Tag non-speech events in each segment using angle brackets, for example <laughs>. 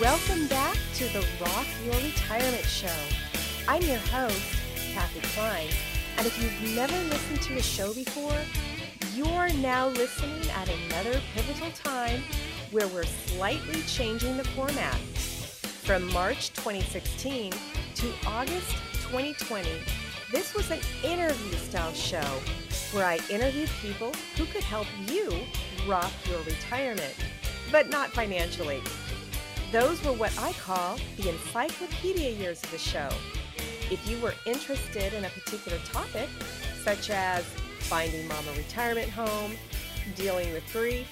Welcome back to the Rock Your Retirement Show. I'm your host, Kathe Kline, and if you've never listened to a show before, you're now listening at another pivotal time where we're slightly changing the format. From March 2016 to August 2020, this was an interview style show where I interviewed people who could help you rock your retirement, but not financially. Those were what I call the encyclopedia years of the show. If you were interested in a particular topic, such as finding mom a retirement home, dealing with grief,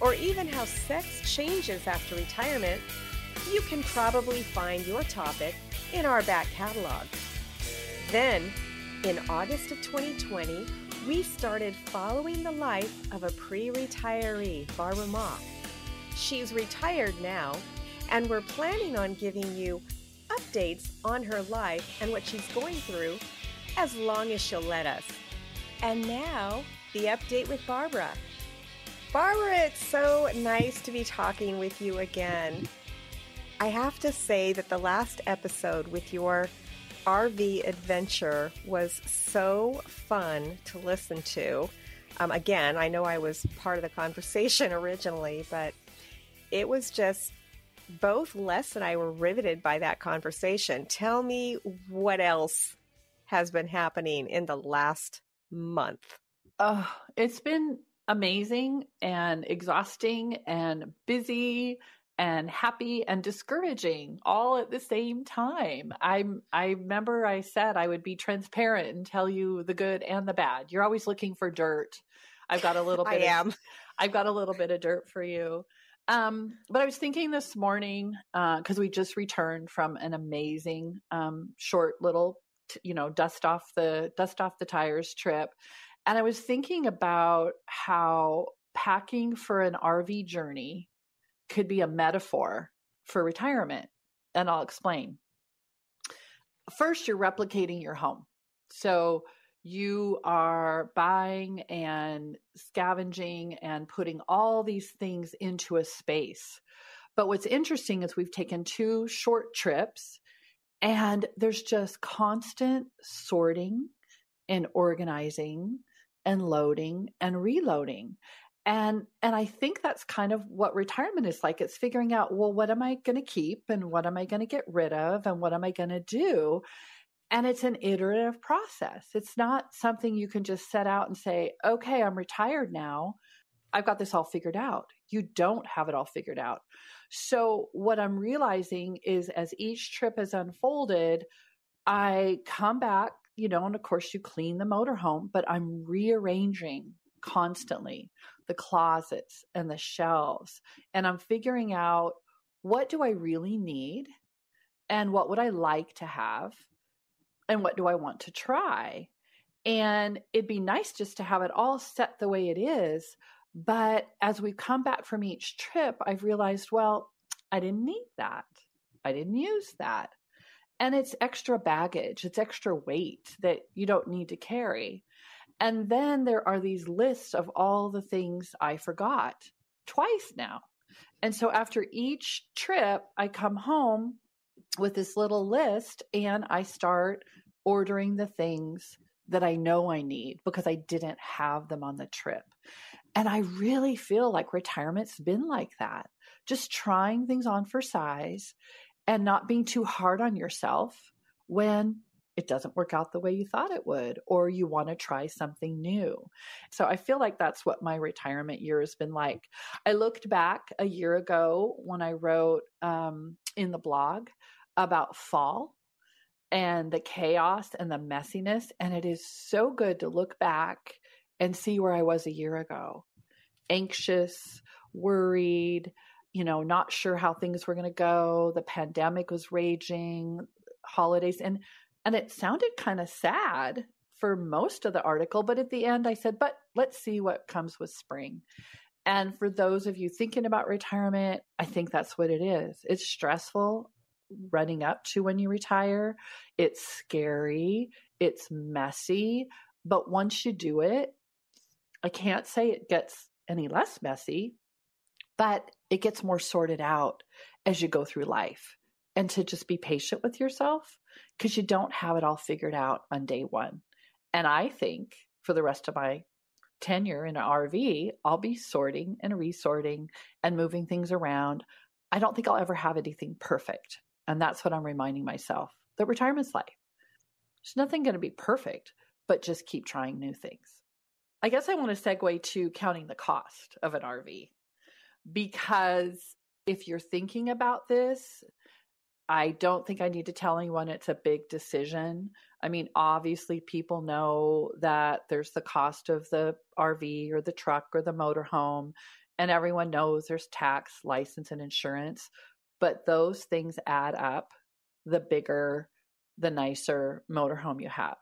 or even how sex changes after retirement, you can probably find your topic in our back catalog. Then, in August of 2020, we started following the life of a pre retiree, Barbara Mock. She's retired now and we're planning on giving you updates on her life and what she's going through as long as she'll let us. And now, the update with Barbara. Barbara, it's so nice to be talking with you again. I have to say that the last episode with your RV adventure was so fun to listen to. Um, again, I know I was part of the conversation <laughs> originally, but it was just both Les and I were riveted by that conversation. Tell me what else has been happening in the last month. Oh, it's been amazing and exhausting and busy and happy and discouraging all at the same time. I'm I remember I said I would be transparent and tell you the good and the bad. You're always looking for dirt. I've got a little <laughs> bit I am. <laughs> I've got a little bit of dirt for you. Um, but I was thinking this morning because uh, we just returned from an amazing um, short little, t- you know, dust off the dust off the tires trip, and I was thinking about how packing for an RV journey could be a metaphor for retirement, and I'll explain. First, you're replicating your home, so you are buying and scavenging and putting all these things into a space. But what's interesting is we've taken two short trips and there's just constant sorting and organizing and loading and reloading. And and I think that's kind of what retirement is like. It's figuring out, well, what am I going to keep and what am I going to get rid of and what am I going to do? And it's an iterative process. It's not something you can just set out and say, okay, I'm retired now. I've got this all figured out. You don't have it all figured out. So, what I'm realizing is as each trip has unfolded, I come back, you know, and of course, you clean the motorhome, but I'm rearranging constantly the closets and the shelves. And I'm figuring out what do I really need and what would I like to have and what do I want to try? And it'd be nice just to have it all set the way it is. But as we've come back from each trip, I've realized, well, I didn't need that. I didn't use that. And it's extra baggage, it's extra weight that you don't need to carry. And then there are these lists of all the things I forgot twice now. And so after each trip, I come home with this little list and I start ordering the things that I know I need because I didn't have them on the trip. And I really feel like retirement's been like that. Just trying things on for size and not being too hard on yourself when it doesn't work out the way you thought it would, or you want to try something new. So I feel like that's what my retirement year has been like. I looked back a year ago when I wrote um, in the blog about fall and the chaos and the messiness. And it is so good to look back and see where I was a year ago anxious, worried, you know, not sure how things were going to go. The pandemic was raging, holidays. And and it sounded kind of sad for most of the article, but at the end I said, but let's see what comes with spring. And for those of you thinking about retirement, I think that's what it is. It's stressful running up to when you retire, it's scary, it's messy, but once you do it, I can't say it gets any less messy, but it gets more sorted out as you go through life. And to just be patient with yourself because you don't have it all figured out on day one. And I think for the rest of my tenure in an RV, I'll be sorting and resorting and moving things around. I don't think I'll ever have anything perfect. And that's what I'm reminding myself that retirement's life. There's nothing going to be perfect, but just keep trying new things. I guess I want to segue to counting the cost of an RV because if you're thinking about this, I don't think I need to tell anyone it's a big decision. I mean, obviously, people know that there's the cost of the RV or the truck or the motorhome, and everyone knows there's tax, license, and insurance. But those things add up the bigger, the nicer motorhome you have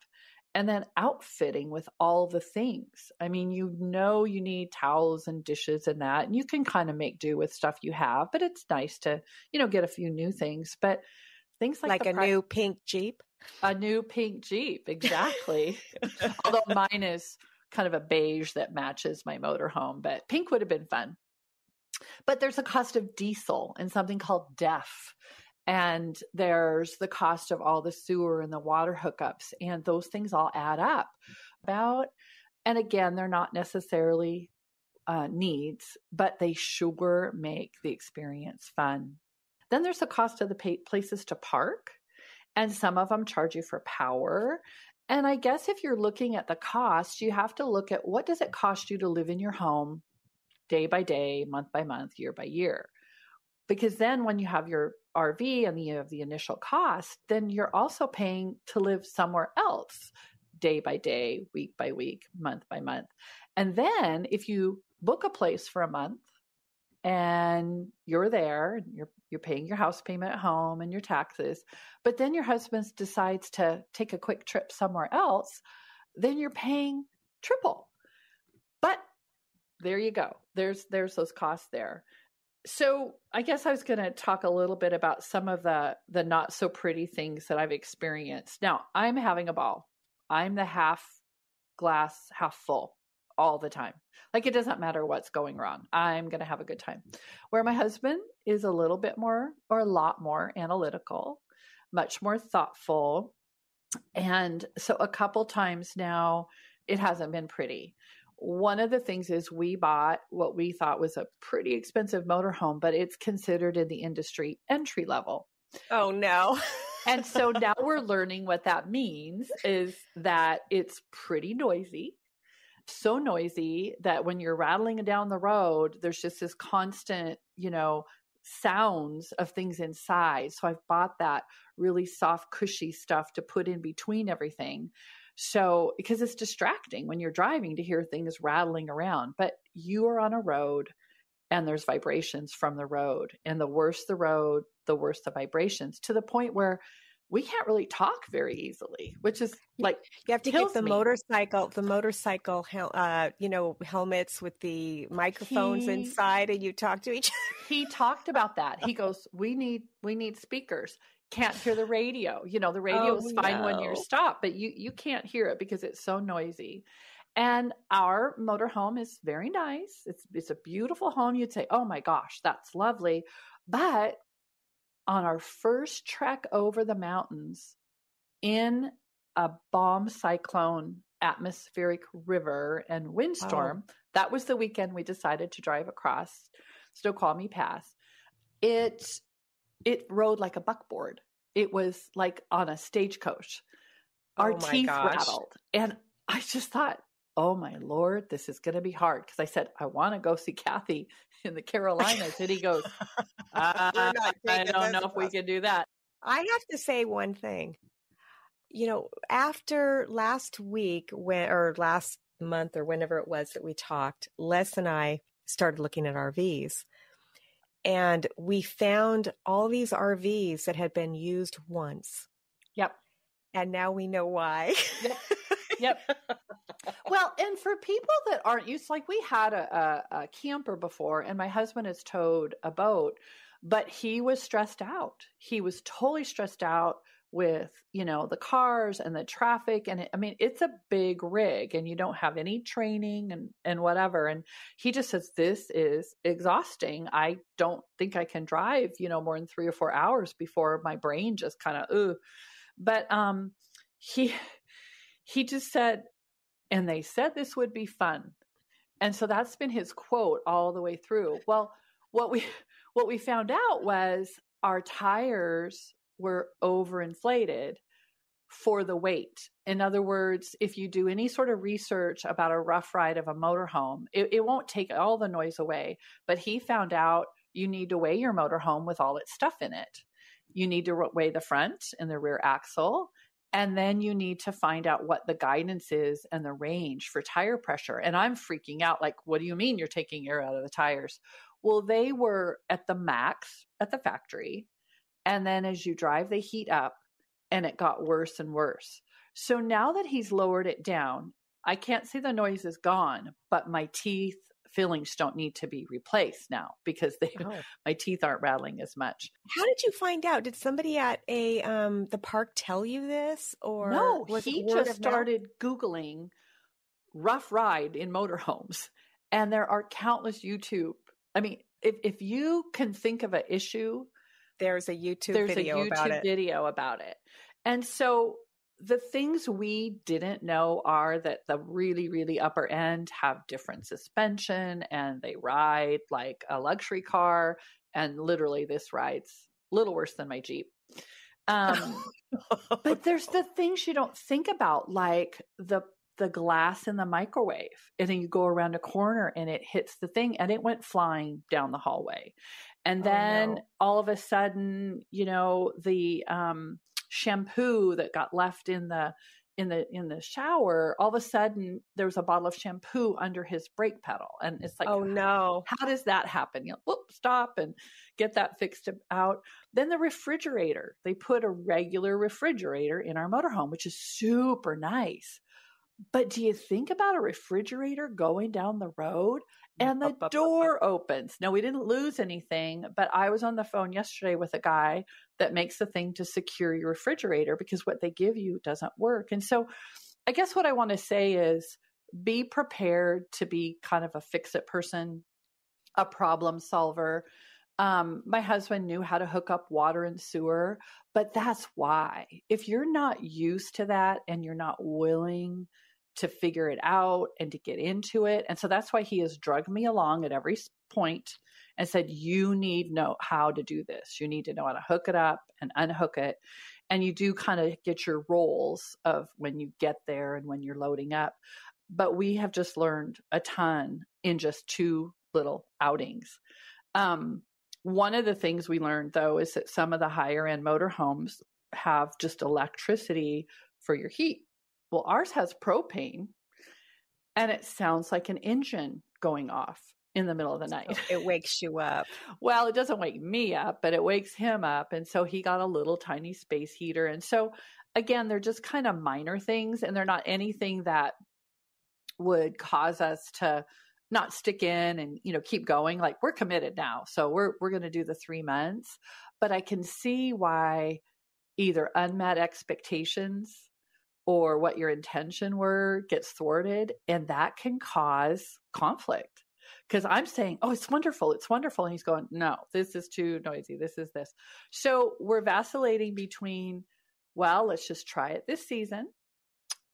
and then outfitting with all the things. I mean, you know, you need towels and dishes and that, and you can kind of make do with stuff you have, but it's nice to, you know, get a few new things. But things like, like a pri- new pink Jeep, a new pink Jeep, exactly. <laughs> Although mine is kind of a beige that matches my motorhome, but pink would have been fun. But there's a cost of diesel and something called DEF and there's the cost of all the sewer and the water hookups and those things all add up. About and again they're not necessarily uh, needs but they sure make the experience fun. Then there's the cost of the places to park and some of them charge you for power. And i guess if you're looking at the cost you have to look at what does it cost you to live in your home day by day month by month year by year because then when you have your RV and you have the initial cost, then you're also paying to live somewhere else day by day, week by week, month by month. And then if you book a place for a month and you're there, you're you're paying your house payment at home and your taxes, but then your husband decides to take a quick trip somewhere else, then you're paying triple. There you go. There's there's those costs there so I guess I was going to talk a little bit about some of the the not so pretty things that I've experienced. Now, I'm having a ball. I'm the half glass half full all the time. Like it doesn't matter what's going wrong. I'm going to have a good time. Where my husband is a little bit more or a lot more analytical, much more thoughtful. And so a couple times now it hasn't been pretty one of the things is we bought what we thought was a pretty expensive motorhome, but it's considered in the industry entry level. Oh no. and so now <laughs> we're learning what that means is that it's pretty noisy. So noisy that when you're rattling down the road, there's just this constant, you know, sounds of things inside. So I've bought that really soft, cushy stuff to put in between everything so, because it's distracting when you're driving to hear things rattling around, but you are on a road and there's vibrations from the road. And the worse the road, the worse the vibrations to the point where we can't really talk very easily, which is like you have to get the me. motorcycle, the motorcycle, hel- uh, you know, helmets with the microphones He- inside, and you talk to each. <laughs> he talked about that. He goes, "We need we need speakers. Can't hear the radio. You know, the radio Oh, is fine when you're no. stopped, but you you can't hear it because it's so noisy." And our motorhome is very nice. It's it's a beautiful home. You'd say, "Oh my gosh, that's lovely," but on our first trek over the mountains in a bomb cyclone atmospheric river and windstorm. That was the weekend we decided to drive across Snoqualmie Pass. It it rode like a buckboard. It was like on a stagecoach. Our Oh teeth gosh. rattled. And I just thought, oh my lord, this is gonna be hard. Because I said, I want to go see Kathe in the Carolinas. and he goes, <laughs> "Uh, I don't know if we can do that. I have to say one thing. You know, after last week, when or last month or whenever it was that we talked, Les and I started looking at RVs, and we found all these RVs that had been used once, Yep. and now we know why. <laughs> Yep. well, and for people that aren't used, like we had a, a, a camper before, and my husband has towed a boat, but he was stressed out. He was totally stressed out with you know the cars and the traffic and it, i mean it's a big rig and you don't have any training and and whatever and he just says this is exhausting. I don't think i can drive you know more than 3 or 4 hours before my brain just kind of ooh. But um he he just said and they said this would be fun. And so that's been his quote all the way through. Well what we what we found out was our tires were overinflated for the weight in other words if you do any sort of research about a rough ride of a motorhome it, it won't take all the noise away but he found out you need to weigh your motorhome with all its stuff in it you need to weigh the front and the rear axle and then you need to find out what the guidance is and the range for tire pressure. And I'm freaking out like, what do you mean you're taking air out of the tires? Well, they were at the max at the factory. And then as you drive, they heat up and it got worse and worse. So now that he's lowered it down, I can't say the noise is gone, but my teeth fillings don't need to be replaced now because they <laughs> Oh. my teeth aren't rattling as much. How did you find out? Did somebody at a um the park tell you this, or no, he just started Googling rough ride in motorhomes. And there are countless YouTube. I mean, if, if you can think of an issue, There's a YouTube there's a video about YouTube it. video about it. And so the things we didn't know are that the really, really upper end have different suspension and they ride like a luxury car. And literally, this rides a little worse than my Jeep. Um, <laughs> but there's the things you don't think about, like the the glass in the microwave, and then you go around a corner and it hits the thing, and it went flying down the hallway. And Oh, then no. all of a sudden, you know, the um, shampoo that got left in the in the in the shower, all of a sudden there was a bottle of shampoo under his brake pedal, and it's like, oh no! how does that happen? You know, whoop, stop and get that fixed out. Then the refrigerator. They put a regular refrigerator in our motorhome, which is super nice. But do you think about a refrigerator going down the road and the door opens? Now, we didn't lose anything, but I was on the phone yesterday with a guy that makes the thing to secure your refrigerator because what they give you doesn't work. And so I guess what I want to say is be prepared to be kind of a fix it person, a problem solver. Um, my husband knew how to hook up water and sewer, but that's why. If you're not used to that and you're not willing to figure it out and to get into it, and so that's why he has drugged me along at every point and said, "You need know how to do this. You need to know how to hook it up and unhook it." And you do kind of get your roles of when you get there and when you're loading up. But we have just learned a ton in just two little outings. Um, one of the things we learned though is that some of the higher end motorhomes have just electricity for your heat. Well, ours has propane and it sounds like an engine going off. in the middle of the night. It wakes you up. <laughs> well, it doesn't wake me up, but it wakes him up. And so he got a little tiny space heater. And so, again, they're just kind of minor things and they're not anything that would cause us to not stick in and you know keep going like we're committed now so we're we're going to do the 3 months but i can see why either unmet expectations or what your intention were gets thwarted and that can cause conflict. Because i'm saying oh it's wonderful it's wonderful and he's going no this is too noisy this is this. So we're vacillating between well let's just try it this season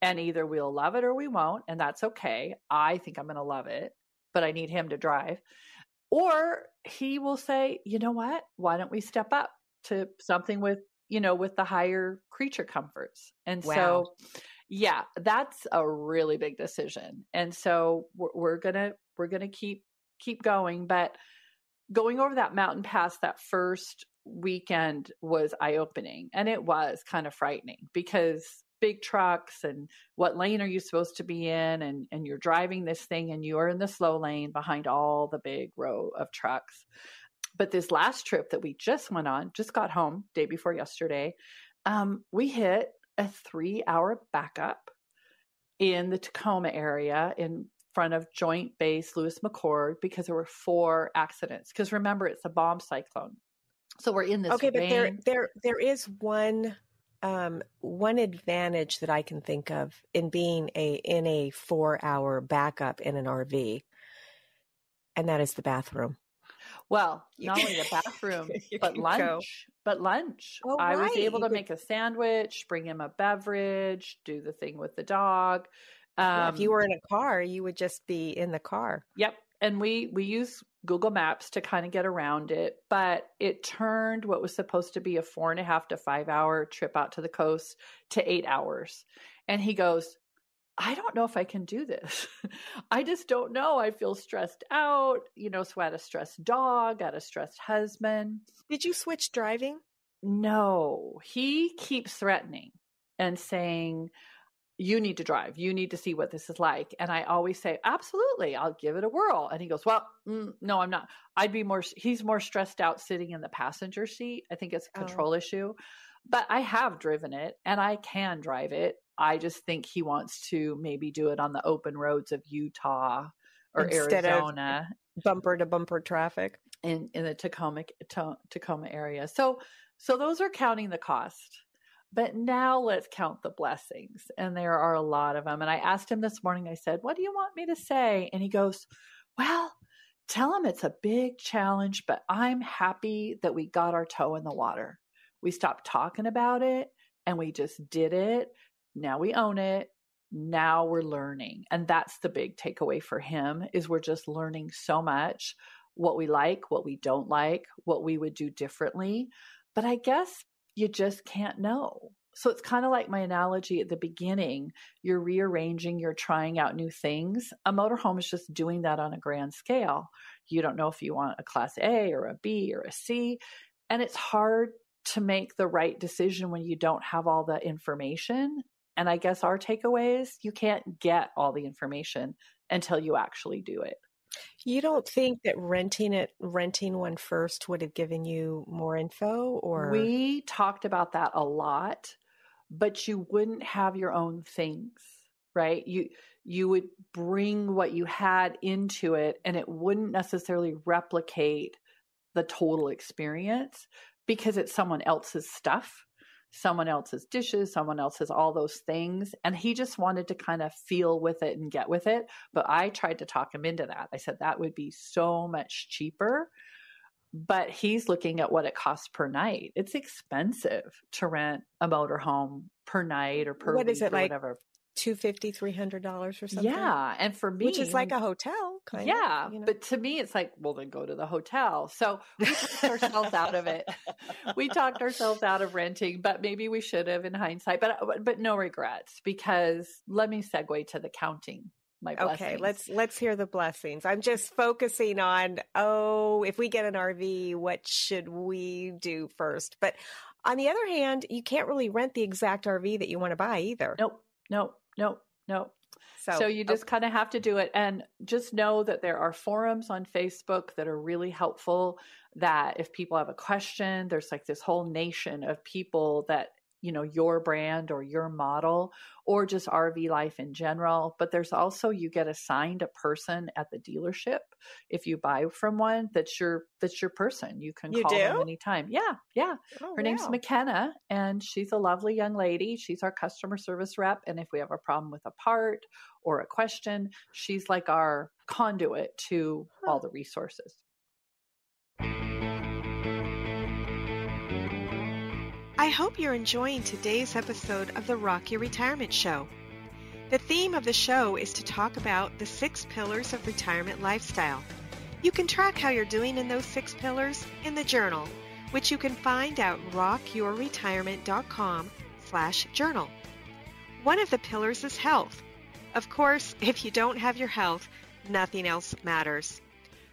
and either we'll love it or we won't and that's okay. I think i'm going to love it but i need him to drive. Or he will say you know what? Why don't we step up to something with you know with the higher creature comforts. And wow. so yeah that's a really big decision. And so we're, we're gonna we're gonna keep keep going. But going over that mountain pass that first weekend was eye opening and it was kind of frightening because big trucks and what lane are you supposed to be in? And and you're driving this thing and you're in the slow lane behind all the big row of trucks but this last trip that we just went on just got home day before yesterday um, we hit a three hour backup in the tacoma area in front of joint base lewis mcchord because there were four accidents because remember it's a bomb cyclone so we're in this okay rain. but there there there is one um, one advantage that I can think of in being a in a four hour backup in an RV, and that is the bathroom. Well, not only the bathroom, <laughs> but lunch. Go. But lunch. Oh, I right. was able to make a sandwich, bring him a beverage, do the thing with the dog. Um, yeah, if you um were in a car, you would just be in the car. Yep. And we we use Google Maps to kind of get around it, but it turned what was supposed to be a four and a half to five hour trip out to the coast to eight hours. And he goes, I don't know if I can do this. <laughs> I just don't know. I feel stressed out. You know, so I had a stressed dog, I had a stressed husband. Did you switch driving? No, he keeps threatening and saying, you need to drive. You need to see what this is like. And I always say, absolutely, I'll give it a whirl. And he goes, well, mm, no, I'm not. I'd be more, he's more stressed out sitting in the passenger seat. I think it's a oh. control oh. issue. But I have driven it and I can drive it. I just think he wants to maybe do it on the open roads of Utah or Instead Arizona. bumper to bumper traffic. In, in the Tacoma, Tacoma area. So, so those are counting the cost but now let's count the blessings. And there are a lot of them. And I asked him this morning, I said, What do you want me to say? And he goes, Well, tell him it's a big challenge, but I'm happy that we got our toe in the water. We stopped talking about it and we just did it. Now we own it. Now we're learning. And that's the big takeaway for him is we're just learning so much what we like, what we don't like, what we would do differently. But I guess you just can't know. So it's kind of like my analogy at the beginning. You're rearranging, you're trying out new things. A motorhome is just doing that on a grand scale. You don't know if you want a class A or a B or a C. And it's hard to make the right decision when you don't have all the information. And I guess our takeaway is you can't get all the information until you actually do it. You don't think that renting it, renting one first would have given you more info or? We talked about that a lot, but you wouldn't have your own things, right? You, you would bring what you had into it and it wouldn't necessarily replicate the total experience because it's someone else's stuff someone else's dishes, someone else's all those things. And he just wanted to kind of feel with it and get with it. But I tried to talk him into that. I said that would be so much cheaper. But he's looking at what it costs per night. It's expensive to rent a motorhome per night or per what is it like? Whatever. 250 300 dollars or something yeah and for me which is like a hotel kind yeah of, you know? but to me it's like well then go to the hotel so <laughs> we talked ourselves out of it we talked ourselves out of renting but maybe we should have in hindsight but uh, but no regrets because let me segue to the counting. Okay, let's let's hear the blessings. I'm just focusing on oh, if we get an RV, what should we do first? But on the other hand, you can't really rent the exact RV that you want to buy either. Nope. Nope. Nope, no. So, so you oh. just okay. kind of have to do it. And just know that there are forums on Facebook that are really helpful. That if people have a question, there's like this whole nation of people that you know your brand or your model or just RV life in general but there's also you get assigned a person at the dealership if you buy from one that's your that's your person you can you call do? them anytime yeah yeah oh, her wow. name's McKenna and she's a lovely young lady she's our customer service rep and if we have a problem with a part or a question she's like our conduit to huh. all the resources I hope you're enjoying today's episode of the Rock Your Retirement Show. The theme of the show is to talk about the six pillars of retirement lifestyle. You can track how you're doing in those six pillars in the journal, which you can find at rockyourretirement.com slash journal. One of the pillars is health. Of course, <laughs> if you don't have your health, nothing else matters.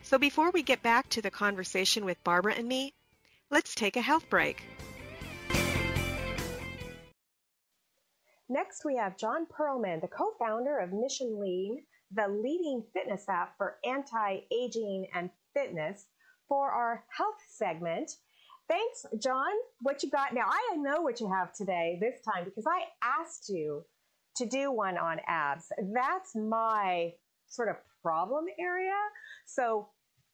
So before we get back to the conversation with Barbara and me, let's take a health break. Next, we have John Perlman, the co founder of Mission Lean, the leading fitness app for anti aging and fitness, for our health segment. Thanks, John. What you got now? I know what you have today this time because I asked you to do one on abs. That's my sort of problem area. So,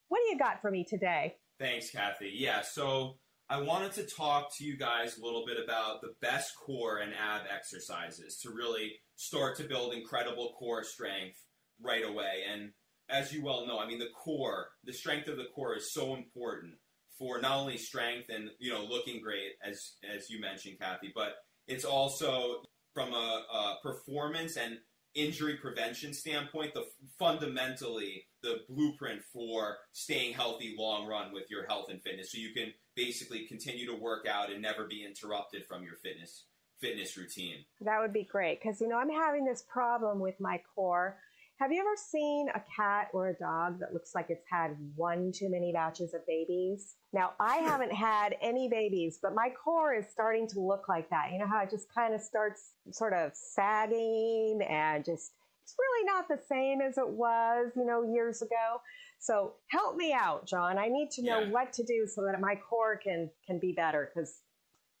what do you got for me today? Thanks, Kathe. Yeah, so I wanted to talk to you guys a little bit about the best core and ab exercises to really start to build incredible core strength right away. And as you well know, I mean, the core, the strength of the core is so important for not only strength and you know looking great as as you mentioned, Kathe, but it's also from a, a performance and injury prevention standpoint, the fundamentally the blueprint for staying healthy long run with your health and fitness. So you can basically continue to work out and never be interrupted from your fitness fitness routine. That would be great because you know I'm having this problem with my core. Have you ever seen a cat or a dog that looks like it's had one too many batches of babies? Now, I haven't had any babies, but my core is starting to look like that. You know how it just kind of starts sort of sagging and just it's really not the same as it was, you know, years ago. So help me out, John. I need to know yeah. what to do so that my core can can be better because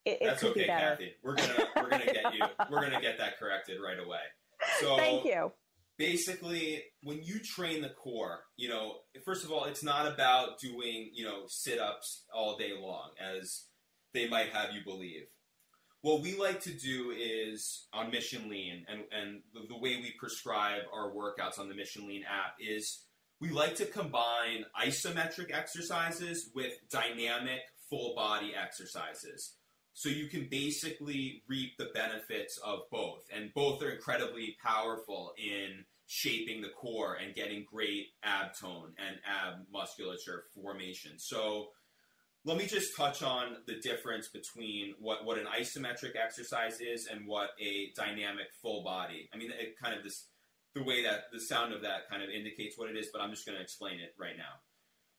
it, it That's could okay, be better. Kathe. We're gonna we're gonna get you we're gonna get that corrected right away. So <laughs> thank you. Basically, when you train the core, you know, first of all, it's not about doing you know sit ups all day long as they might have you believe. What we like to do is on Mission Lean, and, and the, the way we prescribe our workouts on the Mission Lean app is we like to combine isometric exercises with dynamic full body exercises. So you can basically reap the benefits of both. And both are incredibly powerful in shaping the core and getting great ab tone and ab musculature formation. So let me just touch on the difference between what, what an isometric exercise is and what a dynamic full body. I mean, it kind of this the way that the sound of that kind of indicates what it is, but I'm just going to explain it right now.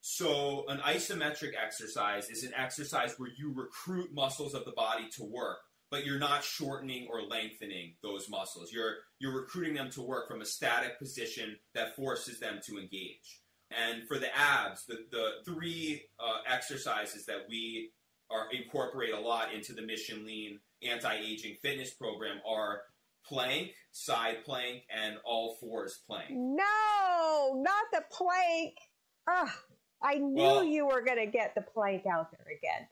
So, an isometric exercise is an exercise where you recruit muscles of the body to work, but you're not shortening or lengthening those muscles. You're you're recruiting them to work from a static position that forces them to engage. And for the abs, the, the three uh, exercises that we are incorporate a lot into the Mission Lean anti-aging fitness program are plank, side plank, and all fours plank. No, not the plank. Ugh, I knew well, you were going to get the plank out there again.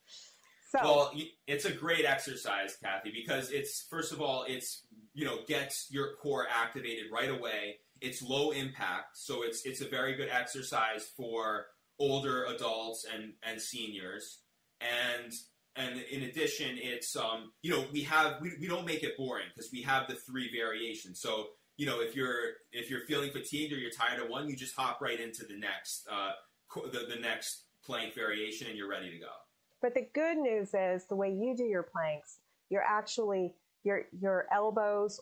So. Well, it's a great exercise, Kathe, because it's first of all, it's you know gets your core activated right away. It's low impact, so it's it's a very good exercise for older adults and and seniors. And and in addition, it's um, you know we have we, we don't make it boring because we have the three variations. So you know if you're if you're feeling fatigued or you're tired of one, you just hop right into the next uh, the, the next plank variation and you're ready to go. But the good news is the way you do your planks, you're actually your your elbows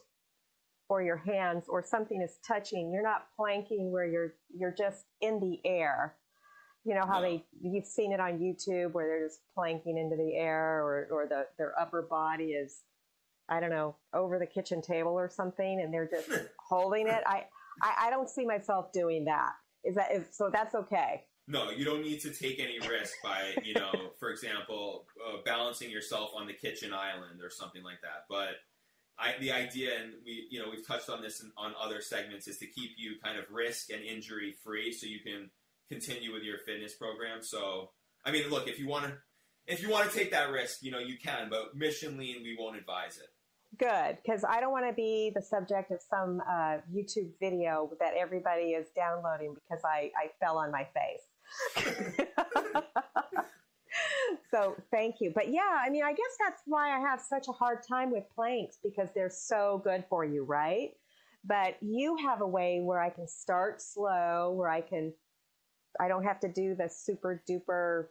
or your hands or something is touching. You're not planking where you're you're just in the air you know how they you've seen it on YouTube where they're just planking into the air or or the their upper body is I don't know, over the kitchen table or something, and they're just holding it. I, I, I don't see myself doing that. Is that is, so? That's okay. No, you don't need to take any risk by, you know, <laughs> for example, uh, balancing yourself on the kitchen island or something like that. But I, the idea, and we, you know, we've touched on this in, on other segments, is to keep you kind of risk and injury free, so you can continue with your fitness program. So, I mean, look, if you want to, if you want to take that risk, you know, you can. But mission lean, we won't advise it. Good, because I don't want to be the subject of some uh, YouTube video that everybody is downloading because I, I fell on my face. <laughs> so thank you. But yeah, I mean, I guess that's why I have such a hard time with planks because they're so good for you, right? But you have a way where I can start slow, where I can, I don't have to do the super duper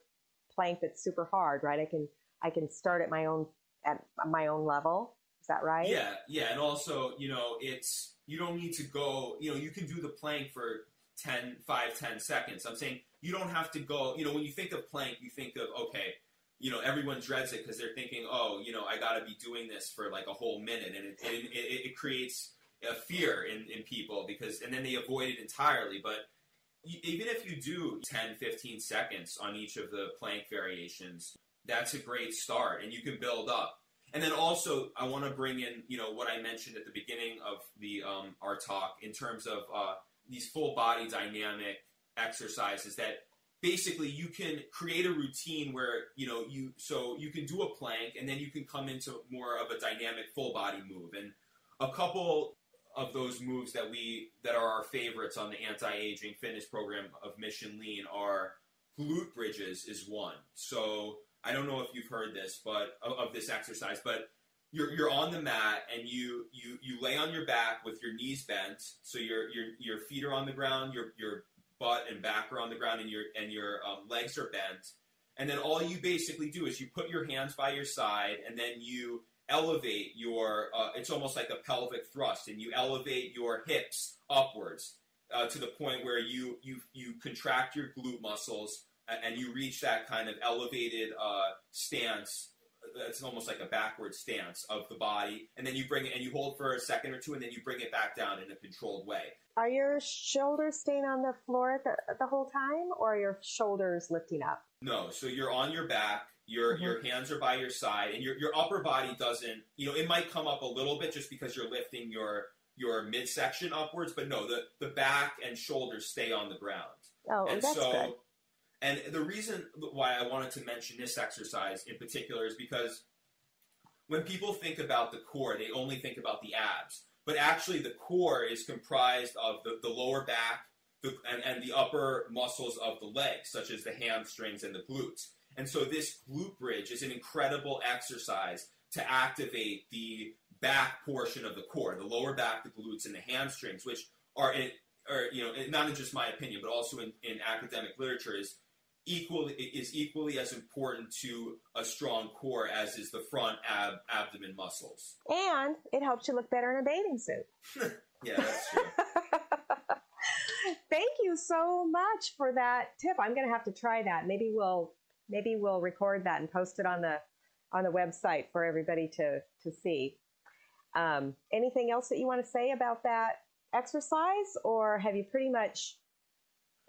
plank that's super hard, right? I can, I can start at my own, at my own level is that right? Yeah, yeah, and also, you know, it's you don't need to go. You know, you can do the plank for 10, 5, 10 seconds. I'm saying you don't have to go. You know, when you think of plank, you think of okay. You know, everyone dreads it because they're thinking, oh, you know, I got to be doing this for like a whole minute, and it, it, it, it creates a fear in, in people because, and then they avoid it entirely. But even if you do 10, 15 seconds on each of the plank variations, that's a great start, and you can build up. And then also, I want to bring in, you know, what I mentioned at the beginning of the um, our talk in terms of uh, these full body dynamic exercises that basically you can create a routine where you know you so you can do a plank and then you can come into more of a dynamic full body move and a couple of those moves that we that are our favorites on the anti-aging fitness program of mission lean are glute bridges is one so I don't know if you've heard this, but of, of this exercise, but you're, you're on the mat and you, you, you lay on your back with your knees bent. So your, your, your feet are on the ground, your, your butt and back are on the ground and your, and your um, legs are bent. And then all you basically do is you put your hands by your side and then you elevate your, uh, it's almost like a pelvic thrust and you elevate your hips upwards uh, to the point where you, you, you contract your glute muscles and you reach that kind of elevated uh, stance. It's almost like a backward stance of the body, and then you bring it and you hold for a second or two, and then you bring it back down in a controlled way. Are your shoulders staying on the floor the, the whole time, or are your shoulders lifting up? No, so you're on your back. Your mm-hmm. your hands are by your side, and your your upper body doesn't. You know, it might come up a little bit just because you're lifting your your midsection upwards, but no, the the back and shoulders stay on the ground. Oh, and that's so, good. And the reason why I wanted to mention this exercise in particular is because when people think about the core, they only think about the abs. But actually, the core is comprised of the, the lower back the, and, and the upper muscles of the legs, such as the hamstrings and the glutes. And so, this glute bridge is an incredible exercise to activate the back portion of the core, the lower back, the glutes, and the hamstrings, which are, in, are you know, not in just my opinion, but also in, in academic literature, is equally is equally as important to a strong core as is the front ab abdomen muscles. And it helps you look better in a bathing suit. <laughs> yeah, that's true. <laughs> Thank you so much for that tip. I'm going to have to try that. Maybe we'll maybe we'll record that and post it on the on the website for everybody to to see. Um, anything else that you want to say about that exercise, or have you pretty much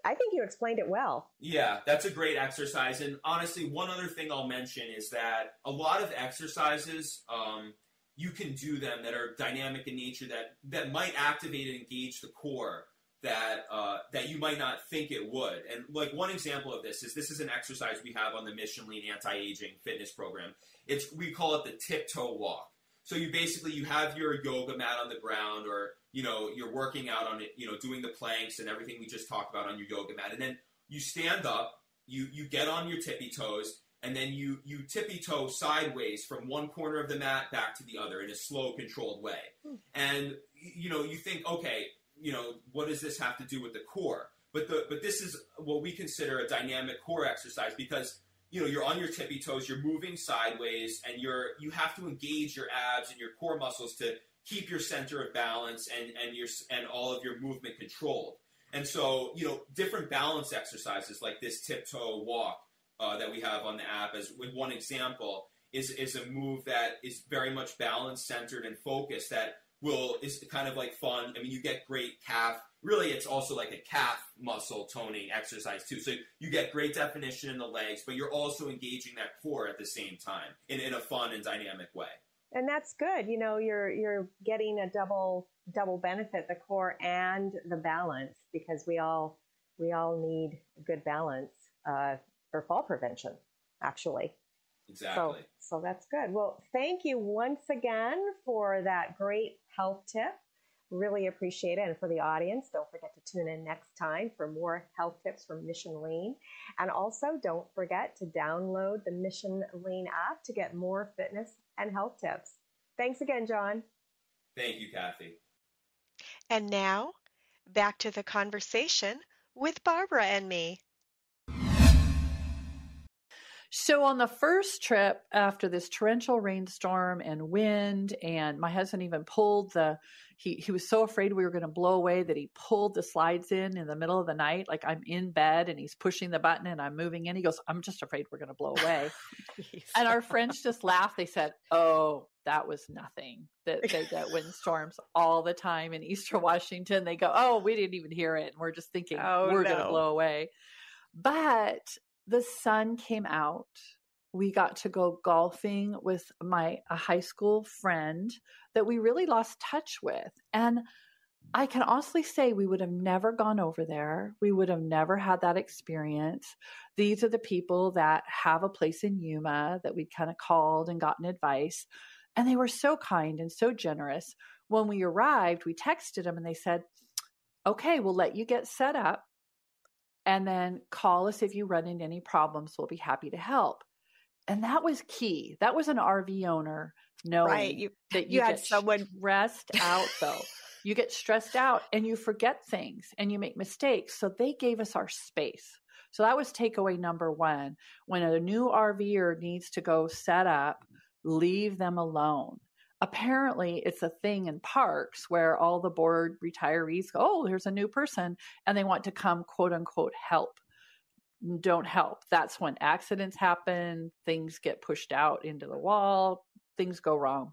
I think you explained it well. Yeah, that's a great exercise. And honestly, one other thing I'll mention is that a lot of exercises, um, you can do them that are dynamic in nature that, that might activate and engage the core that uh, that you might not think it would. And like one example of this is this is an exercise we have on the Mission Lean Anti-Aging Fitness Program. It's we call it the tiptoe walk. So you basically you have your yoga mat on the ground or you know, you're working out on it, you know, doing the planks and everything we just talked about on your yoga mat. And then you stand up, you, you get on your tippy toes, and then you, you tippy toe sideways from one corner of the mat back to the other in a slow, controlled way. Hmm. And, you know, you think, okay, you know, what does this have to do with the core? But, the, but this is what we consider a dynamic core exercise because you know you're on your tippy toes you're moving sideways and you're you have to engage your abs and your core muscles to keep your center of balance and, and your and all of your movement controlled. And so, you know, different balance exercises like this tiptoe walk uh, that we have on the app, as with one example, is is a move that is very much balance centered and focused that will is kind of like fun. I mean, you get great calf. Really, it's also like a calf muscle toning exercise too. So you get great definition in the legs, but you're also engaging that core at the same time in, in a fun and dynamic way. And that's good. You know, you're you're getting a double double benefit, the core and the balance, because we all we all need good balance uh, for fall prevention, actually. Exactly. So, so that's good. Well, thank you once again for that great health tip. Really appreciate it. And for the audience, don't forget to tune in next time for more health tips from Mission Lean. And also, don't forget to download the Mission Lean app to get more fitness and health tips. Thanks again, John. Thank you, Kathe. And now, back to the conversation with Barbara and me. So on the first trip after this torrential rainstorm and wind, and my husband even pulled the he he was so afraid we were going to blow away that he pulled the slides in in the middle of the night. Like I'm in bed and he's pushing the button and I'm moving in. He goes, "I'm just afraid we're going to blow <laughs> away." and our friends just laughed. They said, "Oh, that was nothing. That they <laughs> get windstorms all the time in Eastern Washington." They go, "Oh, we didn't even hear it." And we're just thinking Oh, we're going to blow away. But the sun came out. We got to go golfing with my a high school friend that we really lost touch with. And I can honestly say we would have never gone over there. We would have never had that experience. These are the people that have a place in Yuma that we kind of called and gotten advice. And they were so kind and so generous. When we arrived, we texted them and they said, Okay, we'll let you get set up and then call us if you run into any problems. We'll be happy to help. And that was key. That was an RV owner knowing Right. You, that you you, had get someone- stressed out though. you get stressed out and you forget things and you make mistakes. So they gave us our space. So that was takeaway number one. When a new RVer needs to go set up, leave them alone. Apparently, it's a thing in parks where all the bored retirees go, Oh, there's a new person, and they want to come, quote unquote, help. Don't help. That's when accidents happen, things get pushed out into the wall, things go wrong.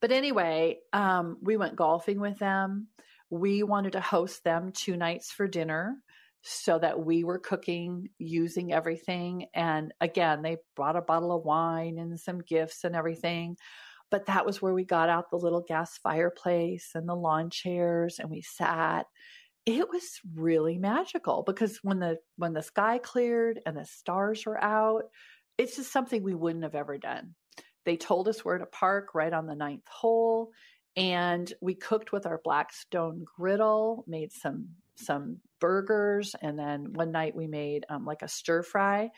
But anyway, um, we went golfing with them. We wanted to host them two nights for dinner so that we were cooking using everything. And again, they brought a bottle of wine and some gifts and everything. But that was where we got out the little gas fireplace and the lawn chairs and we sat. It was really magical because when the when the sky cleared and the stars were out, it's just something we wouldn't have ever done. They told us where to park right on the ninth hole, and we cooked with our Blackstone griddle, made some some burgers, and then one night we made um, like a stir fry,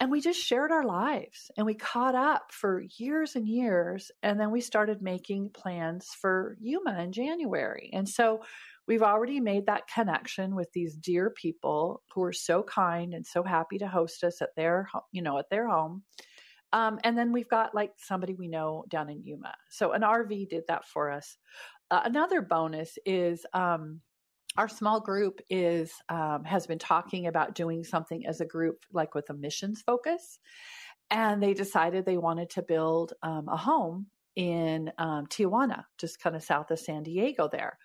and we just shared our lives and we caught up for years and years, and then we started making plans for Yuma in January, and so. We've already made that connection with these dear people who are so kind and so happy to host us at their, you know, at their home. Um, and then we've got like somebody we know down in Yuma. So an RV did that for us. Uh, another bonus is um, our small group is um, has been talking about doing something as a group, like with a missions focus, and they decided they wanted to build um, a home in um, Tijuana, just kind of south of San Diego there.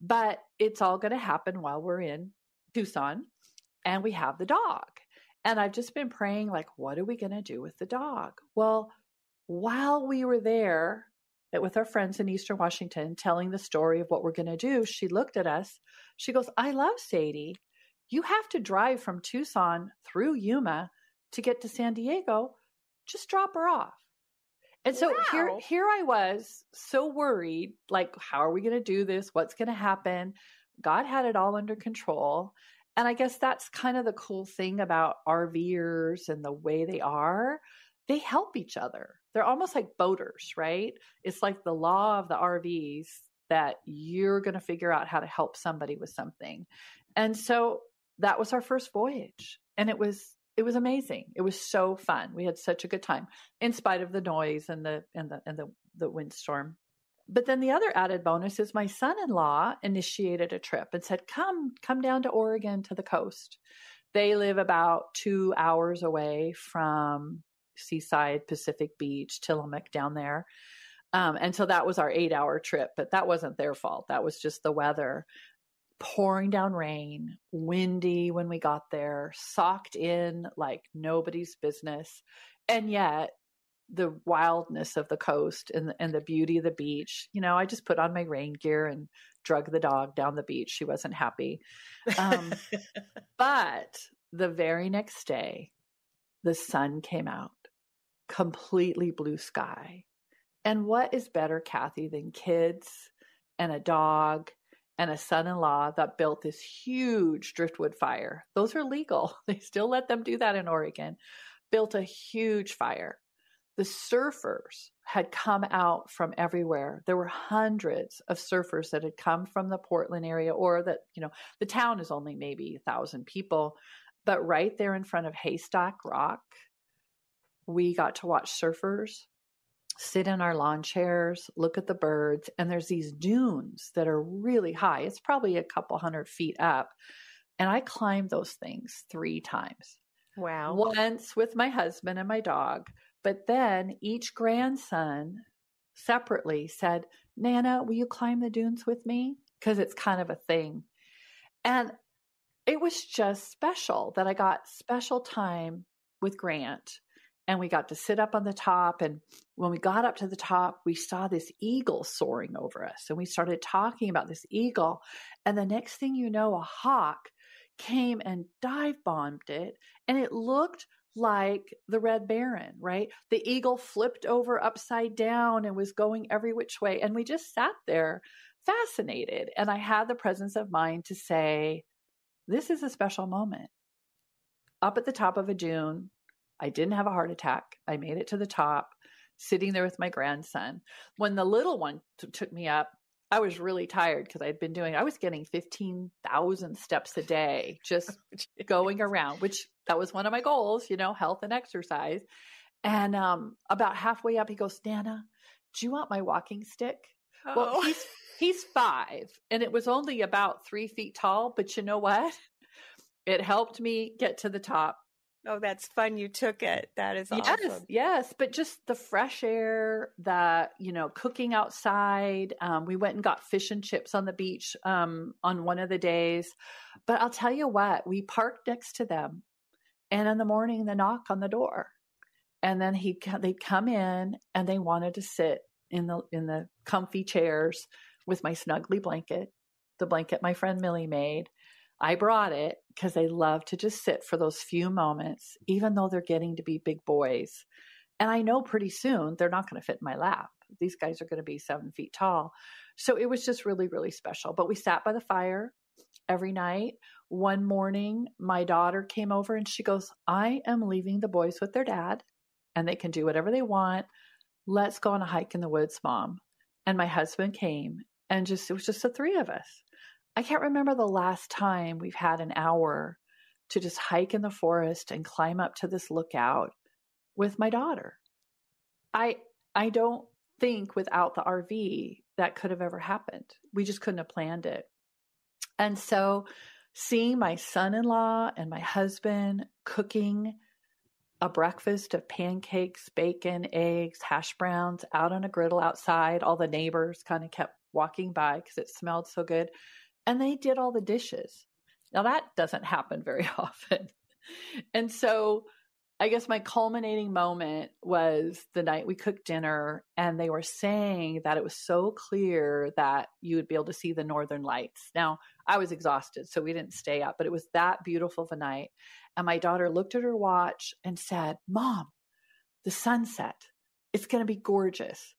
But it's all going to happen while we're in Tucson, and we have the dog. And I've just been praying, like, what are we going to do with the dog? Well, while we were there uh, with our friends in Eastern Washington telling the story of what we're going to do, she looked at us. She goes, I love Sadie. You have to drive from Tucson through Yuma to get to San Diego. Just drop her off. And so here, here I was so worried, like, how are we going to do this? What's going to happen? God had it all under control. And I guess that's kind of the cool thing about RVers and the way they are. They help each other. They're almost like boaters, right? It's like the law of the RVs that you're going to figure out how to help somebody with something. And so that was our first voyage. And it was it was amazing. It was so fun. We had such a good time in spite of the noise and the and the and the, the windstorm. But then the other added bonus is my son-in-law initiated a trip and said, "Come, come down to Oregon to the coast." They live about 2 hours away from seaside Pacific Beach, Tillamook down there. Um, and so that was our eight hour trip, but that wasn't their fault. That was just the weather. Pouring down rain, windy when we got there, socked in like nobody's business. And yet, the wildness of the coast and, and the beauty of the beach. You know, I just put on my rain gear and drug the dog down the beach. She wasn't happy. Um, <laughs> but the very next day, the sun came out, completely blue sky. And what is better, Kathe, than kids and a dog and a son in law that built this huge driftwood fire? Those are legal. <laughs> They still let them do that in Oregon. Built a huge fire. The surfers had come out from everywhere. There were hundreds of surfers that had come from the Portland area, or that, you know, the town is only maybe a thousand people. But right there in front of Haystack Rock, we got to watch surfers sit in our lawn chairs, look at the birds, and there's these dunes that are really high. It's probably a couple hundred feet up. And I climbed those things three times. Wow. Once with my husband and my dog, but then each grandson separately said, Nana, will you climb the dunes with me? Because it's kind of a thing. And it was just special that I got special time with Grant and we got to sit up on the top. And when we got up to the top, we saw this eagle soaring over us. And we started talking about this eagle. And the next thing you know, a hawk came and dive bombed it. And it looked like the Red Baron, right? The eagle flipped over upside down and was going every which way. And we just sat there fascinated. And I had the presence of mind to say, this is a special moment. Up at the top of a dune, I didn't have a heart attack. I made it to the top, sitting there with my grandson. When the little one t- took me up, I was really tired because I'd been doing, I was getting 15,000 steps a day just <laughs> oh, going around, which that was one of my goals, you know, health and exercise. And um, about halfway up, he goes, Nana, do you want my walking stick? Oh. Well, he's, he's five and it was only about three feet tall, but you know what? <laughs> It helped me get to the top Oh, that's fun. You took it. That is yes, awesome. Yes, but just the fresh air, the, you know, cooking outside. Um, we went and got fish and chips on the beach um, on one of the days. But I'll tell you what, we parked next to them. And in the morning, the knock on the door. And then he they'd come in and they wanted to sit in the in the comfy chairs with my snuggly blanket, the blanket my friend Millie made. I brought it because they love to just sit for those few moments, even though they're getting to be big boys. And I know pretty soon they're not going to fit in my lap. These guys are going to be seven feet tall. So it was just really, really special. But we sat by the fire every night. One morning, my daughter came over and she goes, I am leaving the boys with their dad and they can do whatever they want. Let's go on a hike in the woods, mom. And my husband came and just, it was just the three of us. I can't remember the last time we've had an hour to just hike in the forest and climb up to this lookout with my daughter. I I don't think without the RV that could have ever happened. We just couldn't have planned it. And so seeing my son-in-law and my husband cooking a breakfast of pancakes, bacon, eggs, hash browns out on a griddle outside, all the neighbors kind of kept walking by because it smelled so good and they did all the dishes. Now that doesn't happen very <laughs> often. and so I guess my culminating moment was the night we cooked dinner, and they were saying that it was so clear that you would be able to see the northern lights. Now, I was exhausted, so we didn't stay up, but it was that beautiful of a night. And my daughter looked at her watch and said, Mom, the sunset, it's going to be gorgeous.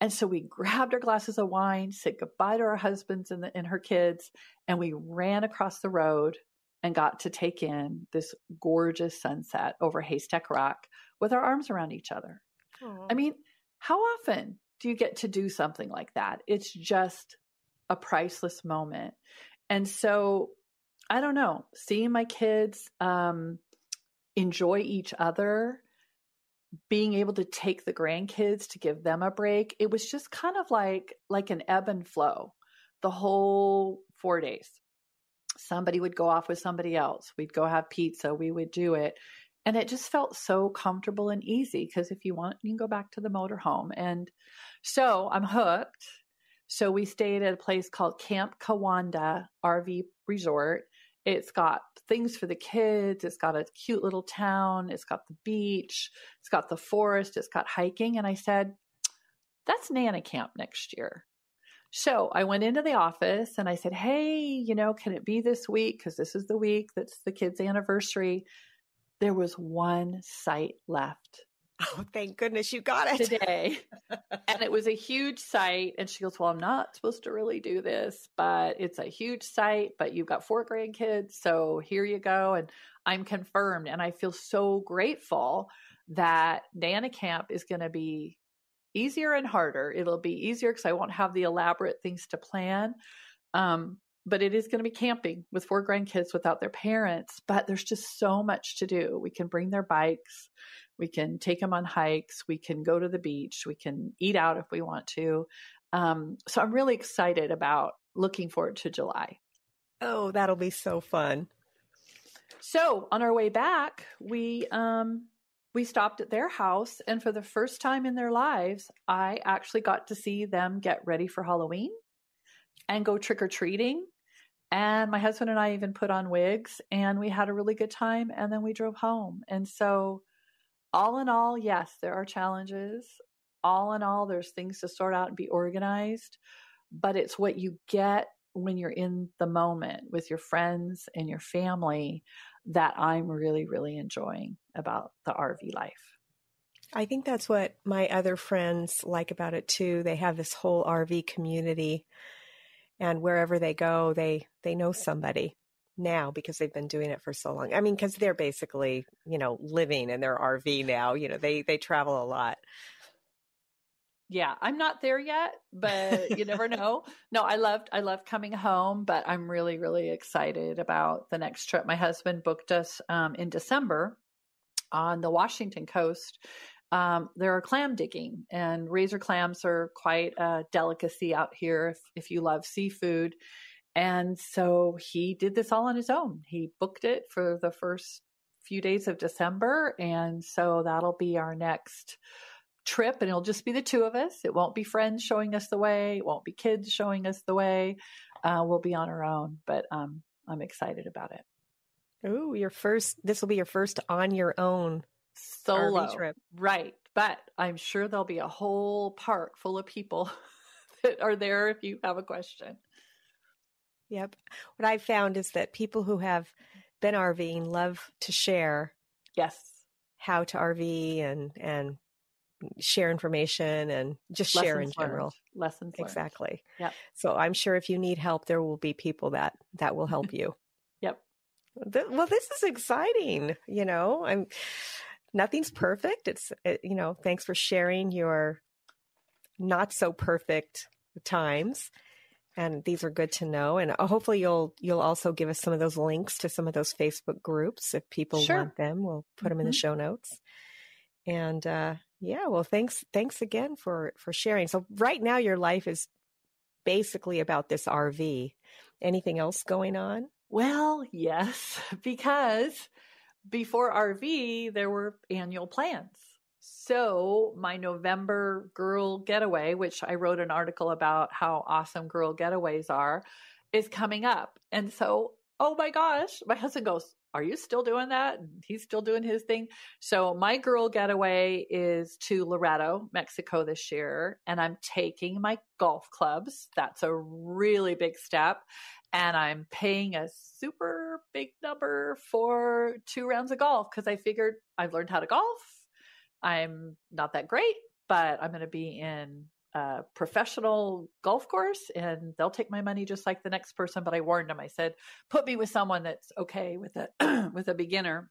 And so we grabbed our glasses of wine, said goodbye to our husbands and, the, and her kids, and we ran across the road and got to take in this gorgeous sunset over Haystack Rock with our arms around each other. Aww. I mean, how often do you get to do something like that? It's just a priceless moment. And so I don't know, seeing my kids um, enjoy each other being able to take the grandkids to give them a break it was just kind of like like an ebb and flow the whole four days somebody would go off with somebody else we'd go have pizza we would do it and it just felt so comfortable and easy because if you want, you can go back to the motorhome. And so I'm hooked. So we stayed at a place called Cape Kiwanda RV Resort. It's got things for the kids. It's got a cute little town. It's got the beach. It's got the forest. It's got hiking. And I said, that's Nana Camp next year. So I went into the office and I said, Hey, you know, can it be this week? Because this is the week that's the kids' anniversary. There was one site left. Oh, thank goodness you got it today. and it was a huge site. And she goes, Well, I'm not supposed to really do this, but it's a huge site, but you've got four grandkids. So here you go. And I'm confirmed. And I feel so grateful that Nana Camp is going to be easier and harder. It'll be easier because I won't have the elaborate things to plan. Um, but it is going to be camping with four grandkids without their parents. But there's just so much to do. We can bring their bikes, we can take them on hikes, we can go to the beach, we can eat out if we want to. Um, so I'm really excited about looking forward to July. Oh, that'll be so fun. So on our way back, we um, we stopped at their house, and for the first time in their lives, I actually got to see them get ready for Halloween and go trick or treating. And my husband and I even put on wigs, and we had a really good time. And then we drove home. And so, all in all, yes, there are challenges. All in all, there's things to sort out and be organized, but it's what you get when you're in the moment with your friends and your family that I'm really, really enjoying about the RV life. I think that's what my other friends like about it too. They have this whole RV community and wherever they go, they they know somebody now because they've been doing it for so long. I mean, cuz they're basically, you know, living in their RV now, you know, they they travel a lot. Yeah i'm not there yet but you never <laughs> know. No i loved i loved coming home but i'm really really excited about the next trip. My husband booked us um, in december on the washington coast. Um, there are clam digging and razor clams are quite a delicacy out here if, if you love seafood and so he did this all on his own he booked it for the first few days of december and so that'll be our next trip and it'll just be the two of us. It won't be friends showing us the way. It won't be kids showing us the way. Uh, we'll be on our own, but um, I'm excited about it. Oh, your first, this will be your first on your own solo trip. Right. But I'm sure there'll be a whole park full of people <laughs> that are there if you have a question. Yep. What I've found is that people who have been RVing love to share. Yes. How to RV and and share information and just Lessons share in general. Learned. Lessons learned. exactly. Yeah. So I'm sure if you need help, there will be people that that will help you. <laughs> yep. Well, this is exciting. You know, I'm nothing's perfect. It's it, you know, thanks for sharing your not so perfect times and these are good to know and uh, hopefully you'll you'll also give us some of those links to some of those facebook groups if people sure. want them we'll put mm-hmm. them in the mm-hmm. show notes and uh, yeah, well, thanks, thanks again for for sharing. So right now, your life is basically about this RV. Anything else going on? Well, yes, <laughs> because before RV, there were annual plans. So, my November girl getaway, which I wrote an article about how awesome girl getaways are, is coming up. And so, oh my gosh, my husband goes, are you still doing that? And he's still doing his thing. So my girl getaway is to Loreto, Mexico this year, and I'm taking my golf clubs. That's a really big step. And I'm paying a super big number for two rounds of golf because I figured I've learned how to golf. I'm not that great, but I'm going to be in a professional golf course and they'll take my money just like the next person but i warned them i said put me with someone that's okay with a <clears throat> with a beginner.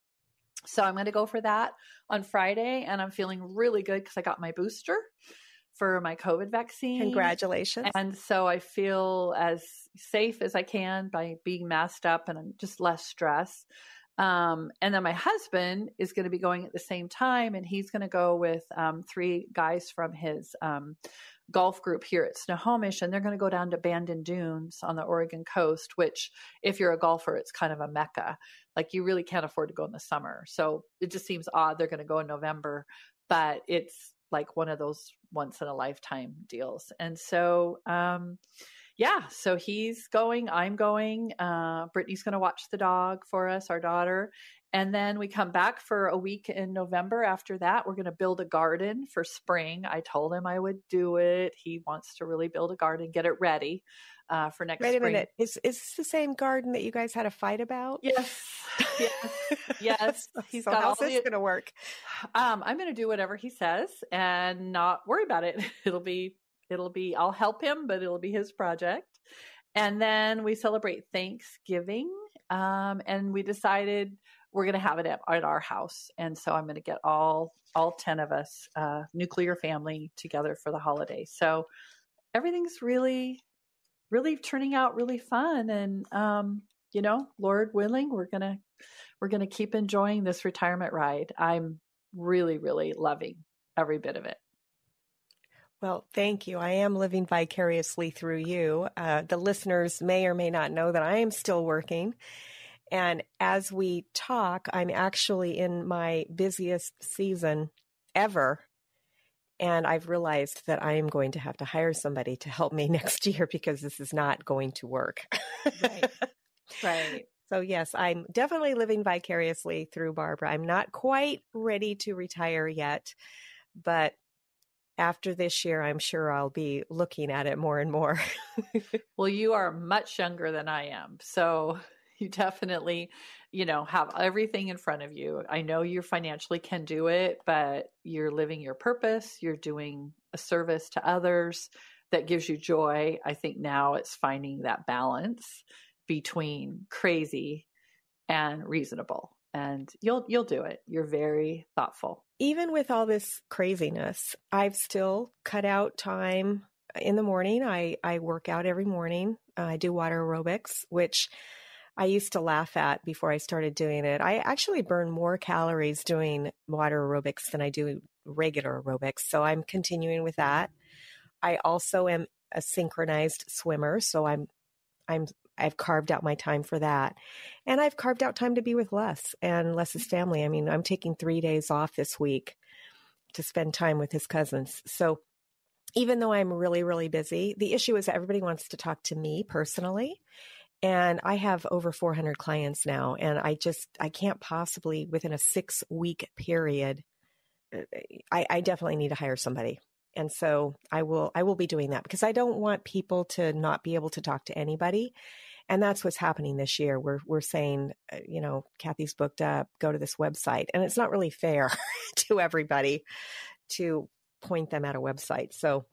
So i'm going to go for that on friday and i'm feeling really good because i got my booster for my covid vaccine congratulations. and so i feel as safe as i can by being masked up and i'm just less stress Um, and then my husband is going to be going at the same time, and he's going to go with um, three guys from his um, golf group here at Snohomish, and they're going to go down to Bandon Dunes on the Oregon coast, which, if you're a golfer, it's kind of a mecca. Like you really can't afford to go in the summer. So it just seems odd they're going to go in November, but it's like one of those once in a lifetime deals. And so, um, yeah, so he's going, I'm going. Uh, Brittany's going to watch the dog for us, our daughter. And then we come back for a week in November. After that, we're going to build a garden for spring. I told him I would do it. He wants to really build a garden, get it ready uh, for next Wait a spring. minute. Is is this the same garden that you guys had a fight about? Yes, yes, <laughs> yes. He's so got all how's this going to work? Um, I'm going to do whatever he says and not worry about it. <laughs> It'll be, it'll be. I'll help him, but it'll be his project. And then we celebrate Thanksgiving. Um, and we decided we're going to have it at, at our house. And so I'm going to get all all ten of us, uh, nuclear family, together for the holiday. So everything's really really turning out really fun and um, you know lord willing we're gonna we're gonna keep enjoying this retirement ride i'm really really loving every bit of it Well, thank you. I am living vicariously through you. Uh, the listeners may or may not know that I am still working. And as we talk, I'm actually in my busiest season ever. And I've realized that I am going to have to hire somebody to help me <laughs> next year because this is not going to work. Right. right <laughs> So, yes, I'm definitely living vicariously through Barbara. I'm not quite ready to retire yet, but after this year, I'm sure I'll be looking at it more and more. <laughs> well you are much younger than i am so <laughs> you definitely you know have everything in front of you. I know you financially can do it but you're living your purpose you're doing a service to others that gives you joy. I think now it's finding that balance between crazy and reasonable and you'll you'll do it you're very thoughtful Even with all this craziness, I've still cut out time in the morning. I, I work out every morning. I do water aerobics, which I used to laugh at before I started doing it. I actually burn more calories doing water aerobics than I do regular aerobics. So I'm continuing with that. I also am a synchronized swimmer, so I'm I'm I've carved out my time for that. And I've carved out time to be with Les and Les's family. I mean, I'm taking 3 days off this week to spend time with his cousins. So even though I'm really really busy, the issue is everybody wants to talk to me personally. And I have over 400 clients now and I just I can't possibly within a 6 week period uh, I, I definitely need to hire somebody and so i will i will be doing that because i don't want people to not be able to talk to anybody and that's what's happening this year. We're we're saying uh, you know Kathe's booked up. Go to this website. And it's not really fair <laughs> to everybody to point them at a website. So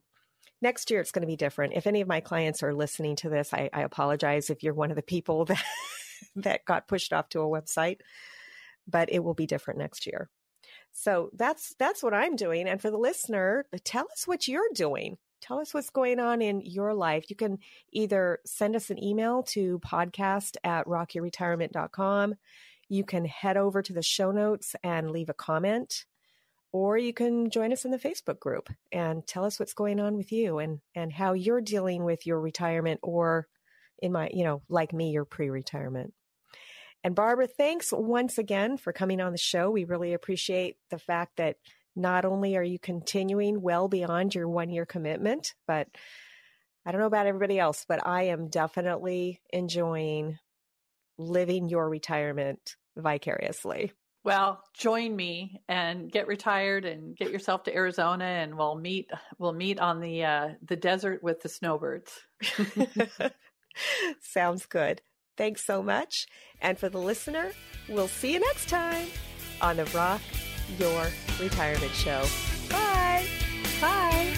next year it's going to be different. If any of my clients are listening to this i, I apologize if you're one of the people <laughs> that that got pushed off to a website but it will be different next year. So that's that's what I'm doing. And for the listener, tell us what you're doing. Tell us what's going on in your life. You can either send us an email to podcast at rockyourretirement.com. You can head over to the show notes and leave a comment, or you can join us in the Facebook group and tell us what's going on with you and and how you're dealing with your retirement or in my, you know, like me, your pre-retirement. And Barbara, thanks once again for coming on the show. We really appreciate the fact that not only are you continuing well beyond your one year commitment, but I don't know about everybody else, but I am definitely enjoying living your retirement vicariously. Well, join me and get retired and get yourself to Arizona, and we'll meet. We'll meet on the uh, the desert with the snowbirds. <laughs> <laughs> Sounds good. Thanks so much. And for the listener, we'll see you next time on the Rock Your Retirement Show. Bye. Bye.